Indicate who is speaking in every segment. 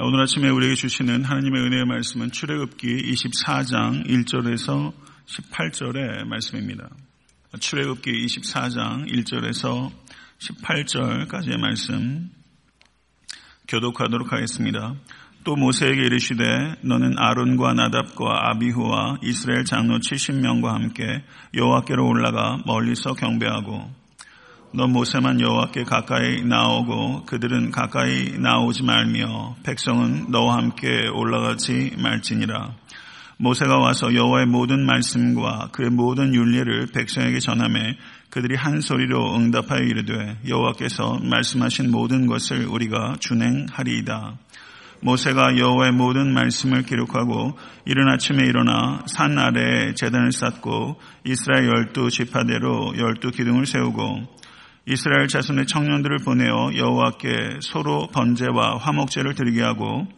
Speaker 1: 오늘 아침에 우리에게 주시는 하나님의 은혜의 말씀은 출애굽기 24장 1절에서 18절의 말씀입니다. 출애굽기 24장 1절에서 18절까지의 말씀 교독하도록 하겠습니다. 또 모세에게 이르시되 너는 아론과 나답과 아비후와 이스라엘 장로 70명과 함께 여호와께로 올라가 멀리서 경배하고 너 모세만 여호와께 가까이 나오고 그들은 가까이 나오지 말며 백성은 너와 함께 올라가지 말지니라. 모세가 와서 여호와의 모든 말씀과 그의 모든 윤리를 백성에게 전함에 그들이 한 소리로 응답하여 이르되 여호와께서 말씀하신 모든 것을 우리가 준행하리이다. 모세가 여호와의 모든 말씀을 기록하고 이른 아침에 일어나 산 아래에 재단을 쌓고 이스라엘 열두 지파대로 열두 기둥을 세우고 이스라엘 자손의 청년들을 보내어 여호와께 소로 번제와 화목제를 드리게 하고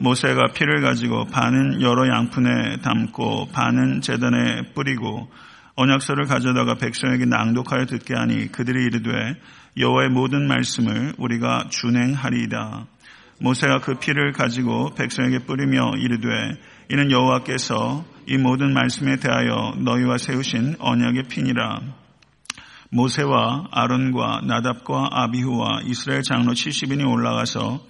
Speaker 1: 모세가 피를 가지고 반은 여러 양푼에 담고 반은 재단에 뿌리고 언약서를 가져다가 백성에게 낭독하여 듣게 하니 그들이 이르되 여호와의 모든 말씀을 우리가 준행하리이다. 모세가 그 피를 가지고 백성에게 뿌리며 이르되 이는 여호와께서 이 모든 말씀에 대하여 너희와 세우신 언약의 피니라. 모세와 아론과 나답과 아비후와 이스라엘 장로 70인이 올라가서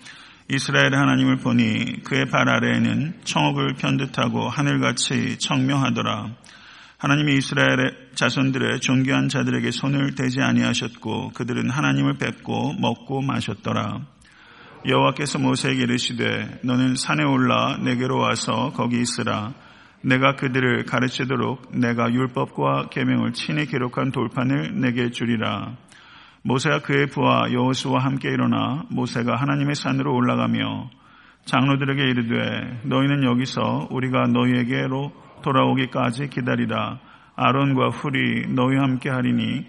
Speaker 1: 이스라엘 하나님을 보니 그의 발 아래에는 청옥을 편듯하고 하늘같이 청명하더라. 하나님이 이스라엘의 자손들의 존귀한 자들에게 손을 대지 아니하셨고 그들은 하나님을 뵙고 먹고 마셨더라. 여호와께서 모세에게 이르시되 너는 산에 올라 내게로 와서 거기 있으라. 내가 그들을 가르치도록 내가 율법과 계명을 친히 기록한 돌판을 내게 주리라. 모세가 그의 부하 여호수와 함께 일어나 모세가 하나님의 산으로 올라가며 장로들에게 이르되 너희는 여기서 우리가 너희에게로 돌아오기까지 기다리라. 아론과 훌이 너희와 함께 하리니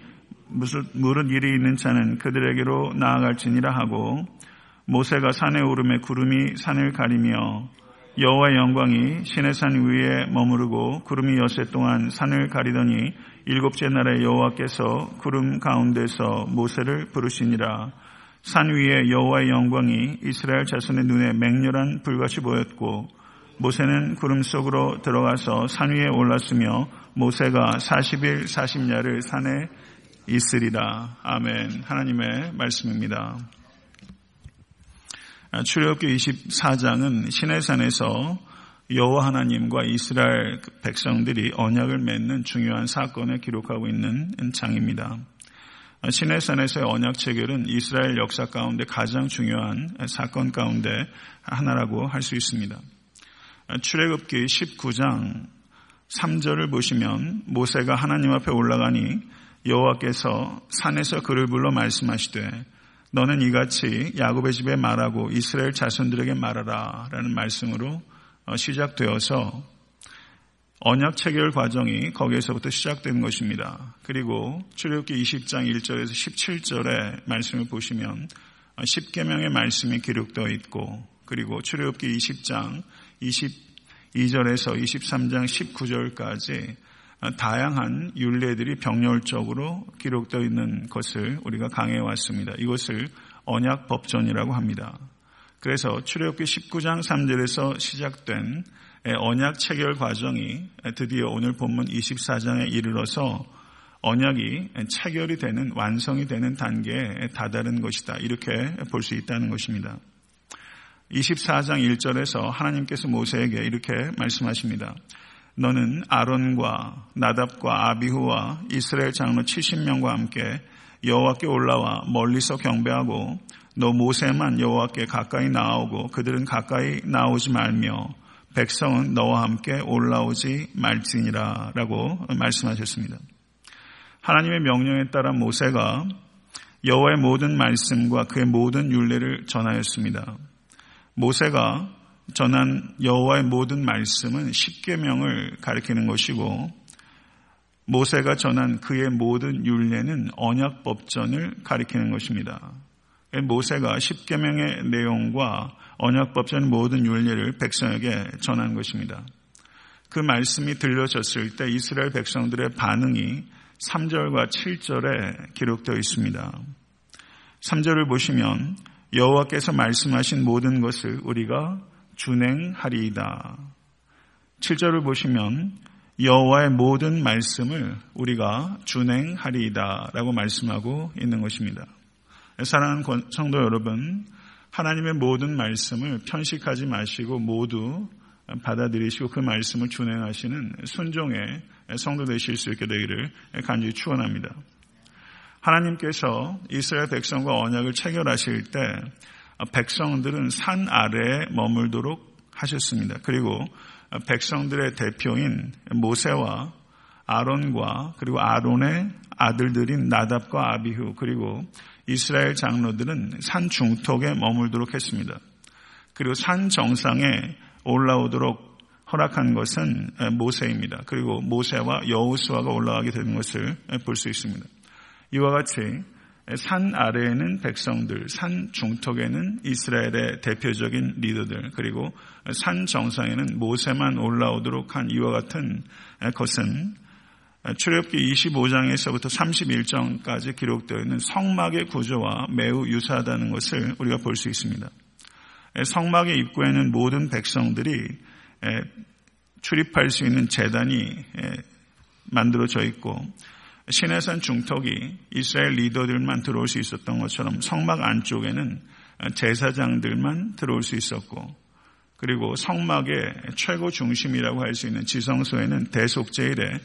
Speaker 1: 무슨 무릇 일이 있는 자는 그들에게로 나아갈지니라 하고 모세가 산에 오름에 구름이 산을 가리며 여호와의 영광이 시내산 위에 머무르고 구름이 여세 동안 산을 가리더니 일곱째 날에 여호와께서 구름 가운데서 모세를 부르시니라. 산 위에 여호와의 영광이 이스라엘 자손의 눈에 맹렬한 불같이 보였고 모세는 구름 속으로 들어가서 산 위에 올랐으며 모세가 40일 40야를 산에 있으리라. 아멘. 하나님의 말씀입니다. 출애굽기 24장은 시내산에서 여호와 하나님과 이스라엘 백성들이 언약을 맺는 중요한 사건을 기록하고 있는 장입니다. 시내산에서의 언약 체결은 이스라엘 역사 가운데 가장 중요한 사건 가운데 하나라고 할 수 있습니다. 출애굽기 19장 3절을 보시면 모세가 하나님 앞에 올라가니 여호와께서 산에서 그를 불러 말씀하시되 너는 이같이 야곱의 집에 말하고 이스라엘 자손들에게 말하라 라는 말씀으로 어, 시작되어서 언약 체결 과정이 거기에서부터 시작된 것입니다. 그리고 출애굽기 20장 1절에서 17절의 말씀을 보시면 10계명의 어, 말씀이 기록되어 있고 그리고 출애굽기 20장 22절에서 23장 19절까지 다양한 윤례들이 병렬적으로 기록되어 있는 것을 우리가 강해해 왔습니다. 이것을 언약 법전이라고 합니다. 그래서 출애굽기 19장 3절에서 시작된 언약 체결 과정이 드디어 오늘 본문 24장에 이르러서 언약이 체결이 되는 완성이 되는 단계에 다다른 것이다. 이렇게 볼 수 있다는 것입니다. 24장 1절에서 하나님께서 모세에게 이렇게 말씀하십니다. 너는 아론과 나답과 아비후와 이스라엘 장로 70명과 함께 여호와께 올라와 멀리서 경배하고 너 모세만 여호와께 가까이 나오고 그들은 가까이 나오지 말며 백성은 너와 함께 올라오지 말지니라 라고 말씀하셨습니다. 하나님의 명령에 따라 모세가 여호와의 모든 말씀과 그의 모든 윤례를 전하였습니다. 모세가 전한 여호와의 모든 말씀은 십계명을 가리키는 것이고 모세가 전한 그의 모든 율례는 언약 법전을 가리키는 것입니다. 모세가 십계명의 내용과 언약 법전 모든 율례를 백성에게 전한 것입니다. 그 말씀이 들려졌을 때 이스라엘 백성들의 반응이 3절과 7절에 기록되어 있습니다. 3절을 보시면 여호와께서 말씀하신 모든 것을 우리가 준행하리이다. 7절을 보시면 여호와의 모든 말씀을 우리가 준행하리이다라고 말씀하고 있는 것입니다. 사랑하는 성도 여러분, 하나님의 모든 말씀을 편식하지 마시고 모두 받아들이시고 그 말씀을 준행하시는 순종의 성도 되실 수 있게 되기를 간절히 축원합니다. 하나님께서 이스라엘 백성과 언약을 체결하실 때 백성들은 산 아래에 머물도록 하셨습니다. 그리고 백성들의 대표인 모세와 아론과 그리고 아론의 아들들인 나답과 아비후 그리고 이스라엘 장로들은 산 중턱에 머물도록 했습니다. 그리고 산 정상에 올라오도록 허락한 것은 모세입니다. 그리고 모세와 여우수아가 올라가게 되는 것을 볼 수 있습니다. 이와 같이 산 아래에는 백성들, 산 중턱에는 이스라엘의 대표적인 리더들, 그리고 산 정상에는 모세만 올라오도록 한 이와 같은 것은 출애굽기 25장에서부터 31장까지 기록되어 있는 성막의 구조와 매우 유사하다는 것을 우리가 볼 수 있습니다. 성막의 입구에는 모든 백성들이 출입할 수 있는 재단이 만들어져 있고 시내산 중턱이 이스라엘 리더들만 들어올 수 있었던 것처럼 성막 안쪽에는 제사장들만 들어올 수 있었고 그리고 성막의 최고 중심이라고 할 수 있는 지성소에는 대속제일의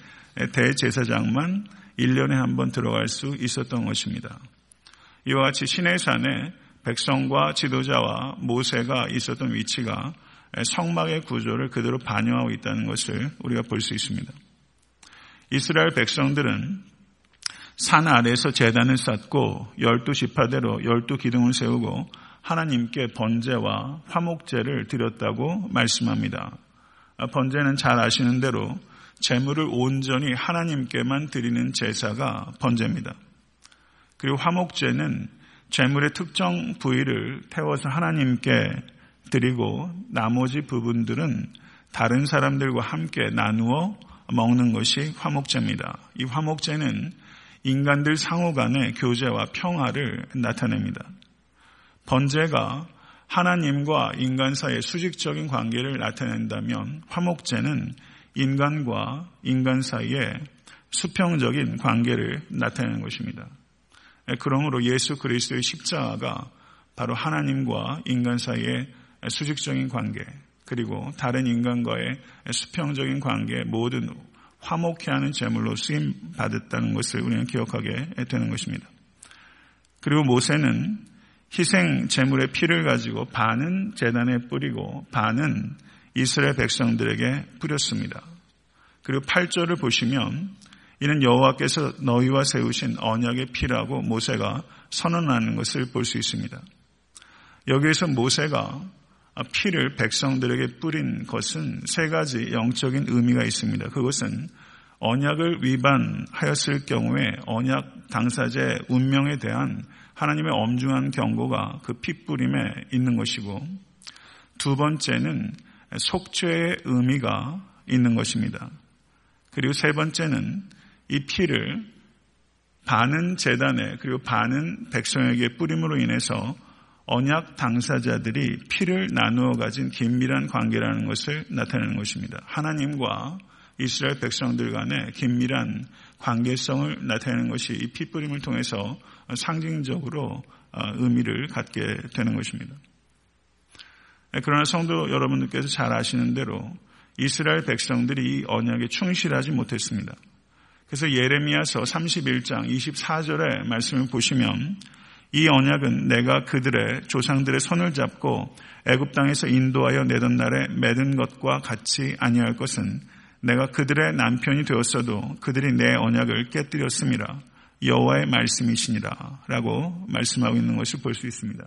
Speaker 1: 대제사장만 1년에 한 번 들어갈 수 있었던 것입니다. 이와 같이 시내산에 백성과 지도자와 모세가 있었던 위치가 성막의 구조를 그대로 반영하고 있다는 것을 우리가 볼 수 있습니다. 이스라엘 백성들은 산 아래에서 재단을 쌓고 열두 지파대로 열두 기둥을 세우고 하나님께 번제와 화목제를 드렸다고 말씀합니다. 번제는 잘 아시는 대로 재물을 온전히 하나님께만 드리는 제사가 번제입니다. 그리고 화목제는 재물의 특정 부위를 태워서 하나님께 드리고 나머지 부분들은 다른 사람들과 함께 나누어 먹는 것이 화목제입니다. 이 화목제는 인간들 상호 간의 교제와 평화를 나타냅니다. 번제가 하나님과 인간 사이의 수직적인 관계를 나타낸다면 화목제는 인간과 인간 사이의 수평적인 관계를 나타내는 것입니다. 그러므로 예수 그리스도의 십자가가 바로 하나님과 인간 사이의 수직적인 관계, 그리고 다른 인간과의 수평적인 관계 모든 화목해 하는 제물로 쓰임 받았다는 것을 우리는 기억하게 되는 것입니다. 그리고 모세는 희생 제물의 피를 가지고 반은 재단에 뿌리고 반은 이스라엘 백성들에게 뿌렸습니다. 그리고 8절을 보시면 이는 여호와께서 너희와 세우신 언약의 피라고 모세가 선언하는 것을 볼 수 있습니다. 여기에서 모세가 피를 백성들에게 뿌린 것은 세 가지 영적인 의미가 있습니다. 그것은 언약을 위반하였을 경우에 언약 당사자의 운명에 대한 하나님의 엄중한 경고가 그 피뿌림에 있는 것이고 두 번째는 속죄의 의미가 있는 것입니다. 그리고 세 번째는 이 피를 반은 재단에 그리고 반은 백성에게 뿌림으로 인해서 언약 당사자들이 피를 나누어 가진 긴밀한 관계라는 것을 나타내는 것입니다. 하나님과 이스라엘 백성들 간의 긴밀한 관계성을 나타내는 것이 이 피뿌림을 통해서 상징적으로 어, 의미를 갖게 되는 것입니다. 그러나 성도 여러분들께서 잘 아시는 대로 이스라엘 백성들이 이 언약에 충실하지 못했습니다. 그래서 예레미야서 31장 24절의 말씀을 보시면 이 언약은 내가 그들의 조상들의 손을 잡고 애굽 땅에서 인도하여 내던 날에 맺은 것과 같이 아니할 것은 내가 그들의 남편이 되었어도 그들이 내 언약을 깨뜨렸습니다. 여호와의 말씀이시니라라고 말씀하고 있는 것을 볼 수 있습니다.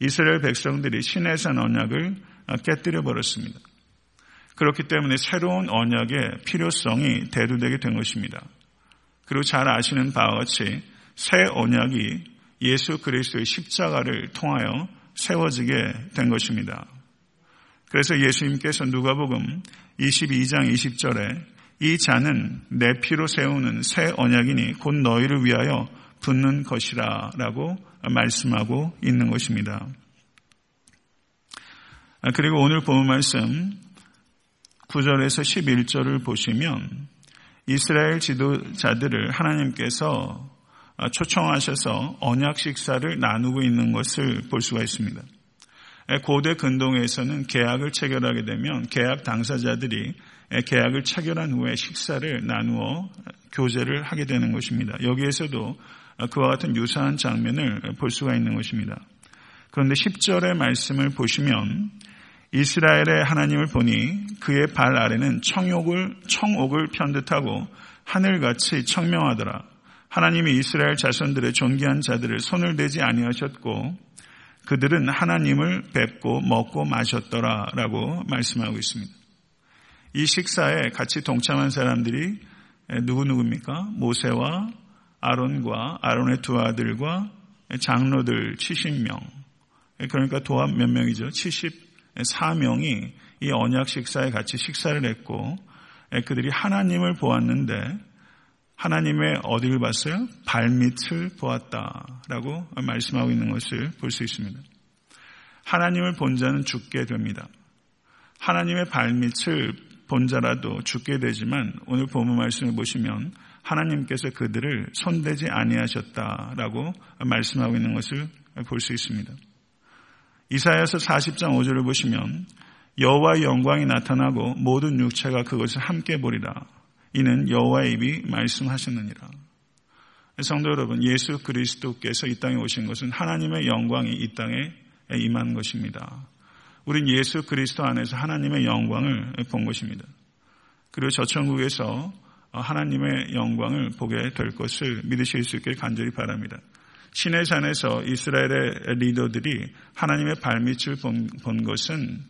Speaker 1: 이스라엘 백성들이 신의산 언약을 깨뜨려 버렸습니다. 그렇기 때문에 새로운 언약의 필요성이 대두되게 된 것입니다. 그리고 잘 아시는 바와 같이 새 언약이 예수 그리스도의 십자가를 통하여 세워지게 된 것입니다. 그래서 예수님께서 누가복음 22장 20절에 이 자는 내 피로 세우는 새 언약이니 곧 너희를 위하여 붙는 것이라 라고 말씀하고 있는 것입니다. 아, 그리고 오늘 본 말씀 9절에서 11절을 보시면 이스라엘 지도자들을 하나님께서 초청하셔서 언약 식사를 나누고 있는 것을 볼 수가 있습니다. 고대 근동에서는 계약을 체결하게 되면 계약 당사자들이 계약을 체결한 후에 식사를 나누어 교제를 하게 되는 것입니다. 여기에서도 그와 같은 유사한 장면을 볼 수가 있는 것입니다. 그런데 10절의 말씀을 보시면 이스라엘의 하나님을 보니 그의 발 아래는 청옥을, 청옥을 편듯하고 하늘같이 청명하더라. 하나님이 이스라엘 자손들의 존귀한 자들을 손을 대지 아니하셨고 그들은 하나님을 뵙고 먹고 마셨더라라고 말씀하고 있습니다. 이 식사에 같이 동참한 사람들이 누구누구입니까? 모세와 아론과 아론의 두 아들과 장로들 70명. 그러니까 도합 몇 명이죠? 74명이 이 언약 식사에 같이 식사를 했고 그들이 하나님을 보았는데 하나님의 어디를 봤어요? 발밑을 보았다라고 말씀하고 있는 것을 볼 수 있습니다. 하나님을 본 자는 죽게 됩니다. 하나님의 발밑을 본 자라도 죽게 되지만 오늘 본문 말씀을 보시면 하나님께서 그들을 손대지 아니하셨다라고 말씀하고 있는 것을 볼 수 있습니다. 이사야서 40장 5절을 보시면 여호와의 영광이 나타나고 모든 육체가 그것을 함께 보리라. 이는 여호와의 입이 말씀하셨느니라. 성도 여러분, 예수 그리스도께서 이 땅에 오신 것은 하나님의 영광이 이 땅에 임한 것입니다. 우린 예수 그리스도 안에서 하나님의 영광을 본 것입니다. 그리고 저 천국에서 하나님의 영광을 보게 될 것을 믿으실 수 있길 간절히 바랍니다. 신의 산에서 이스라엘의 리더들이 하나님의 발밑을 본, 본 것은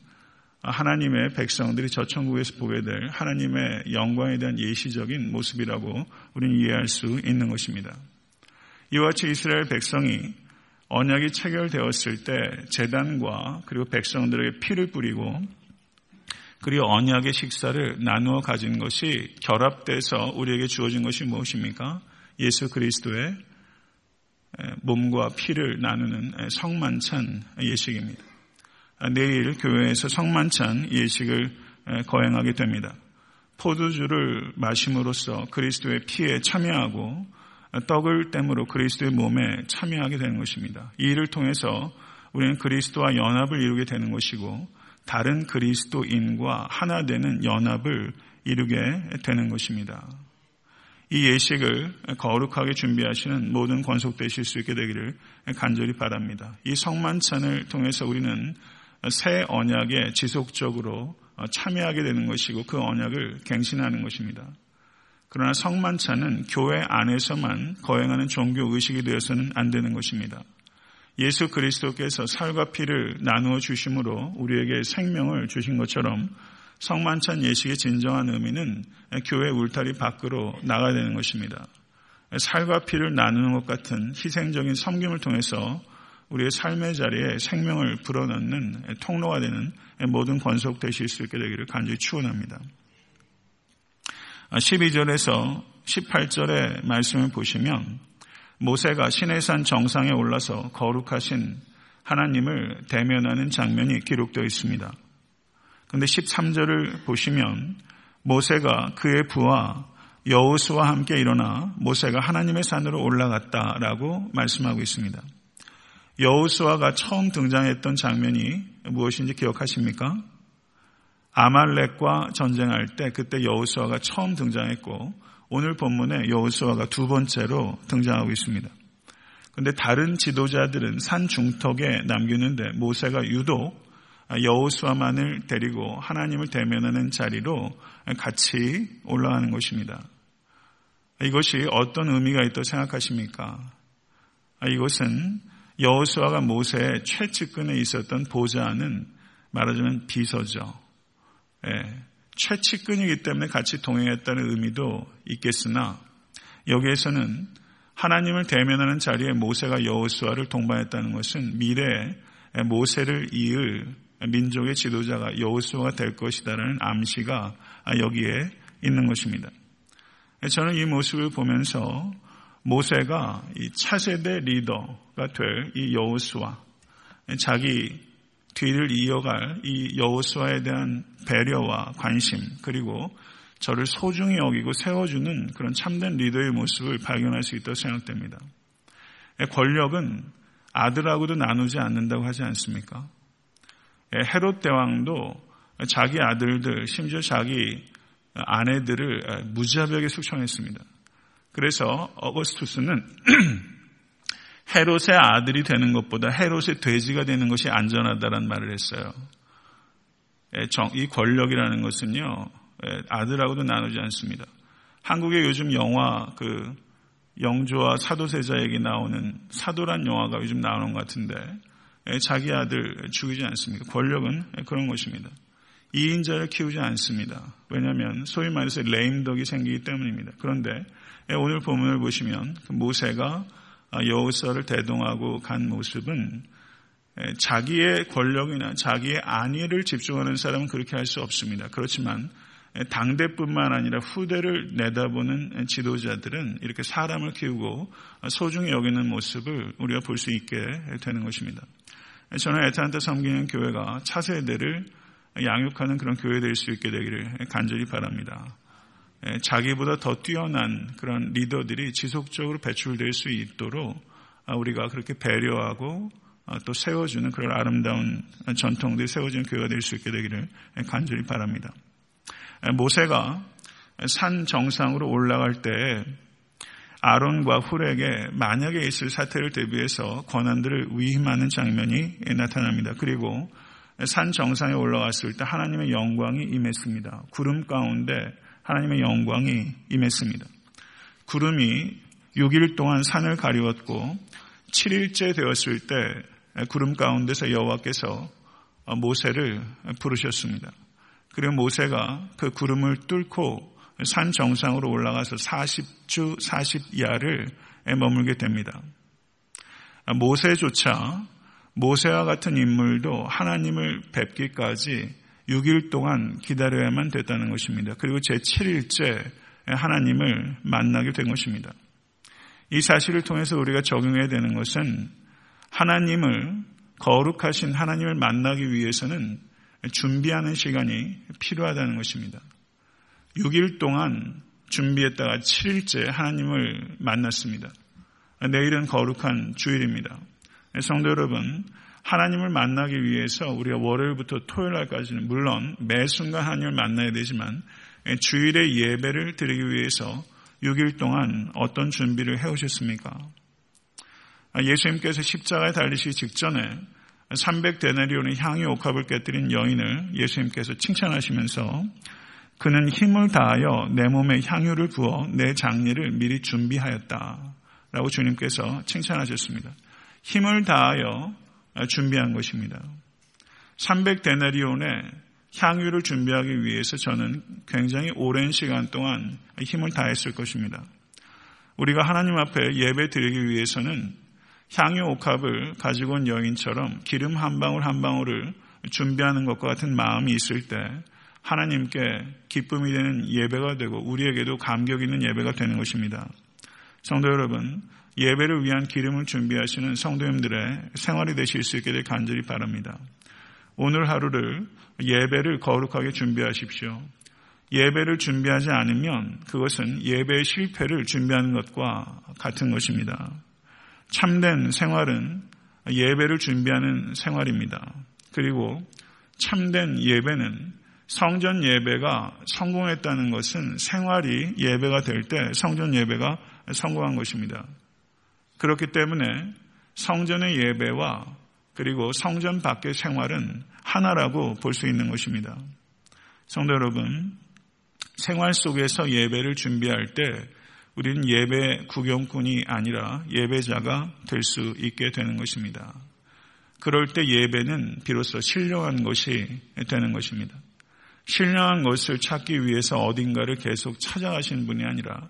Speaker 1: 하나님의 백성들이 저 천국에서 보게 될 하나님의 영광에 대한 예시적인 모습이라고 우리는 이해할 수 있는 것입니다. 이와 같이 이스라엘 백성이 언약이 체결되었을 때 재단과 그리고 백성들에게 피를 뿌리고 그리고 언약의 식사를 나누어 가진 것이 결합돼서 우리에게 주어진 것이 무엇입니까? 예수 그리스도의 몸과 피를 나누는 성만찬 예식입니다. 아, 내일 교회에서 성만찬 예식을 거행하게 됩니다. 포도주를 마심으로써 그리스도의 피에 참여하고 떡을 땜으로 그리스도의 몸에 참여하게 되는 것입니다. 이 일을 통해서 우리는 그리스도와 연합을 이루게 되는 것이고 다른 그리스도인과 하나 되는 연합을 이루게 되는 것입니다. 이 예식을 거룩하게 준비하시는 모든 권속되실 수 있게 되기를 간절히 바랍니다. 이 성만찬을 통해서 우리는 새 언약에 지속적으로 참여하게 되는 것이고 그 언약을 갱신하는 것입니다. 그러나 성만찬은 교회 안에서만 거행하는 종교 의식이 되어서는 안 되는 것입니다. 예수 그리스도께서 살과 피를 나누어 주심으로 우리에게 생명을 주신 것처럼 성만찬 예식의 진정한 의미는 교회 울타리 밖으로 나가야 되는 것입니다. 살과 피를 나누는 것 같은 희생적인 섬김을 통해서 우리의 삶의 자리에 생명을 불어넣는 통로가 되는 모든 권속 되실 수 있게 되기를 간절히 축원합니다. 12절에서 18절의 말씀을 보시면 모세가 시내산 정상에 올라서 거룩하신 하나님을 대면하는 장면이 기록되어 있습니다. 그런데 13절을 보시면 모세가 그의 부하 여호수와 함께 일어나 모세가 하나님의 산으로 올라갔다라고 말씀하고 있습니다. 여호수아가 처음 등장했던 장면이 무엇인지 기억하십니까? 아말렉과 전쟁할 때 그때 여호수아가 처음 등장했고 오늘 본문에 여호수아가 두 번째로 등장하고 있습니다. 그런데 다른 지도자들은 산 중턱에 남기는데 모세가 유독 여호수아만을 데리고 하나님을 대면하는 자리로 같이 올라가는 것입니다. 이것이 어떤 의미가 있다고 생각하십니까? 이것은 여호수아가 모세의 최측근에 있었던 보좌는 말하자면 비서죠. 예, 최측근이기 때문에 같이 동행했다는 의미도 있겠으나 여기에서는 하나님을 대면하는 자리에 모세가 여호수아를 동반했다는 것은 미래에 모세를 이을 민족의 지도자가 여호수아가 될 것이다라는 암시가 여기에 있는 것입니다. 저는 이 모습을 보면서 모세가 이 차세대 리더가 될 이 여호수아 자기 뒤를 이어갈 이 여호수아에 대한 배려와 관심 그리고 저를 소중히 여기고 세워주는 그런 참된 리더의 모습을 발견할 수 있다고 생각됩니다. 권력은 아들하고도 나누지 않는다고 하지 않습니까? 헤롯 대왕도 자기 아들들, 심지어 자기 아내들을 무자비하게 숙청했습니다. 그래서 어거스투스는 헤롯의 아들이 되는 것보다 헤롯의 돼지가 되는 것이 안전하다는 말을 했어요. 이 권력이라는 것은요, 아들하고도 나누지 않습니다. 한국의 요즘 영화 그 영조와 사도세자 에게 나오는 사도란 영화가 요즘 나오는 것 같은데 자기 아들 죽이지 않습니다. 권력은 그런 것입니다. 이인자를 키우지 않습니다. 왜냐하면 소위 말해서 레임덕이 생기기 때문입니다. 그런데 오늘 본문을 보시면 그 모세가 여호사를 대동하고 간 모습은 자기의 권력이나 자기의 안위를 집중하는 사람은 그렇게 할 수 없습니다. 그렇지만 당대뿐만 아니라 후대를 내다보는 지도자들은 이렇게 사람을 키우고 소중히 여기는 모습을 우리가 볼 수 있게 되는 것입니다. 저는 에탄타 섬기는 교회가 차세대를 양육하는 그런 교회 될 수 있게 되기를 간절히 바랍니다. 자기보다 더 뛰어난 그런 리더들이 지속적으로 배출될 수 있도록 우리가 그렇게 배려하고 또 세워주는 그런 아름다운 전통들이 세워지는 교회가 될 수 있게 되기를 간절히 바랍니다. 모세가 산 정상으로 올라갈 때 아론과 훌에게 만약에 있을 사태를 대비해서 권한들을 위임하는 장면이 나타납니다. 그리고 산 정상에 올라갔을 때 하나님의 영광이 임했습니다. 구름 가운데 하나님의 영광이 임했습니다. 구름이 6일 동안 산을 가리웠고 7일째 되었을 때 구름 가운데서 여호와께서 모세를 부르셨습니다. 그리고 모세가 그 구름을 뚫고 산 정상으로 올라가서 40주 40야를 머물게 됩니다. 모세조차 모세와 같은 인물도 하나님을 뵙기까지 6일 동안 기다려야만 됐다는 것입니다. 그리고 제 7일째 하나님을 만나게 된 것입니다. 이 사실을 통해서 우리가 적용해야 되는 것은 하나님을 거룩하신 하나님을 만나기 위해서는 준비하는 시간이 필요하다는 것입니다. 6일 동안 준비했다가 7일째 하나님을 만났습니다. 내일은 거룩한 주일입니다. 성도 여러분, 하나님을 만나기 위해서 우리가 월요일부터 토요일날까지는 물론 매 순간 하나님을 만나야 되지만 주일의 예배를 드리기 위해서 6일 동안 어떤 준비를 해오셨습니까? 예수님께서 십자가에 달리시기 직전에 300데나리온의 향유 옥합을 깨뜨린 여인을 예수님께서 칭찬하시면서 그는 힘을 다하여 내 몸에 향유를 부어 내 장례를 미리 준비하였다. 라고 주님께서 칭찬하셨습니다. 힘을 다하여 준비한 것입니다. 300데나리온의 향유를 준비하기 위해서 저는 굉장히 오랜 시간 동안 힘을 다했을 것입니다. 우리가 하나님 앞에 예배 드리기 위해서는 향유 옥합을 가지고 온 여인처럼 기름 한 방울 한 방울을 준비하는 것과 같은 마음이 있을 때 하나님께 기쁨이 되는 예배가 되고 우리에게도 감격 있는 예배가 되는 것입니다. 성도 여러분, 예배를 위한 기름을 준비하시는 성도님들의 생활이 되실 수 있게 될 간절히 바랍니다. 오늘 하루를 예배를 거룩하게 준비하십시오. 예배를 준비하지 않으면 그것은 예배의 실패를 준비하는 것과 같은 것입니다. 참된 생활은 예배를 준비하는 생활입니다. 그리고 참된 예배는 성전 예배가 성공했다는 것은 생활이 예배가 될 때 성전 예배가 성공한 것입니다. 그렇기 때문에 성전의 예배와 그리고 성전 밖의 생활은 하나라고 볼 수 있는 것입니다. 성도 여러분, 생활 속에서 예배를 준비할 때 우리는 예배 구경꾼이 아니라 예배자가 될 수 있게 되는 것입니다. 그럴 때 예배는 비로소 신령한 것이 되는 것입니다. 신령한 것을 찾기 위해서 어딘가를 계속 찾아가신 분이 아니라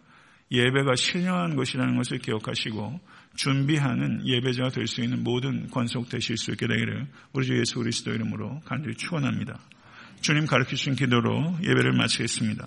Speaker 1: 예배가 신령한 것이라는 것을 기억하시고 준비하는 예배자가 될 수 있는 모든 권속 되실 수 있게 되기를 우리 주 예수 그리스도 이름으로 간절히 축원합니다. 주님 가르쳐 주신 기도로 예배를 마치겠습니다.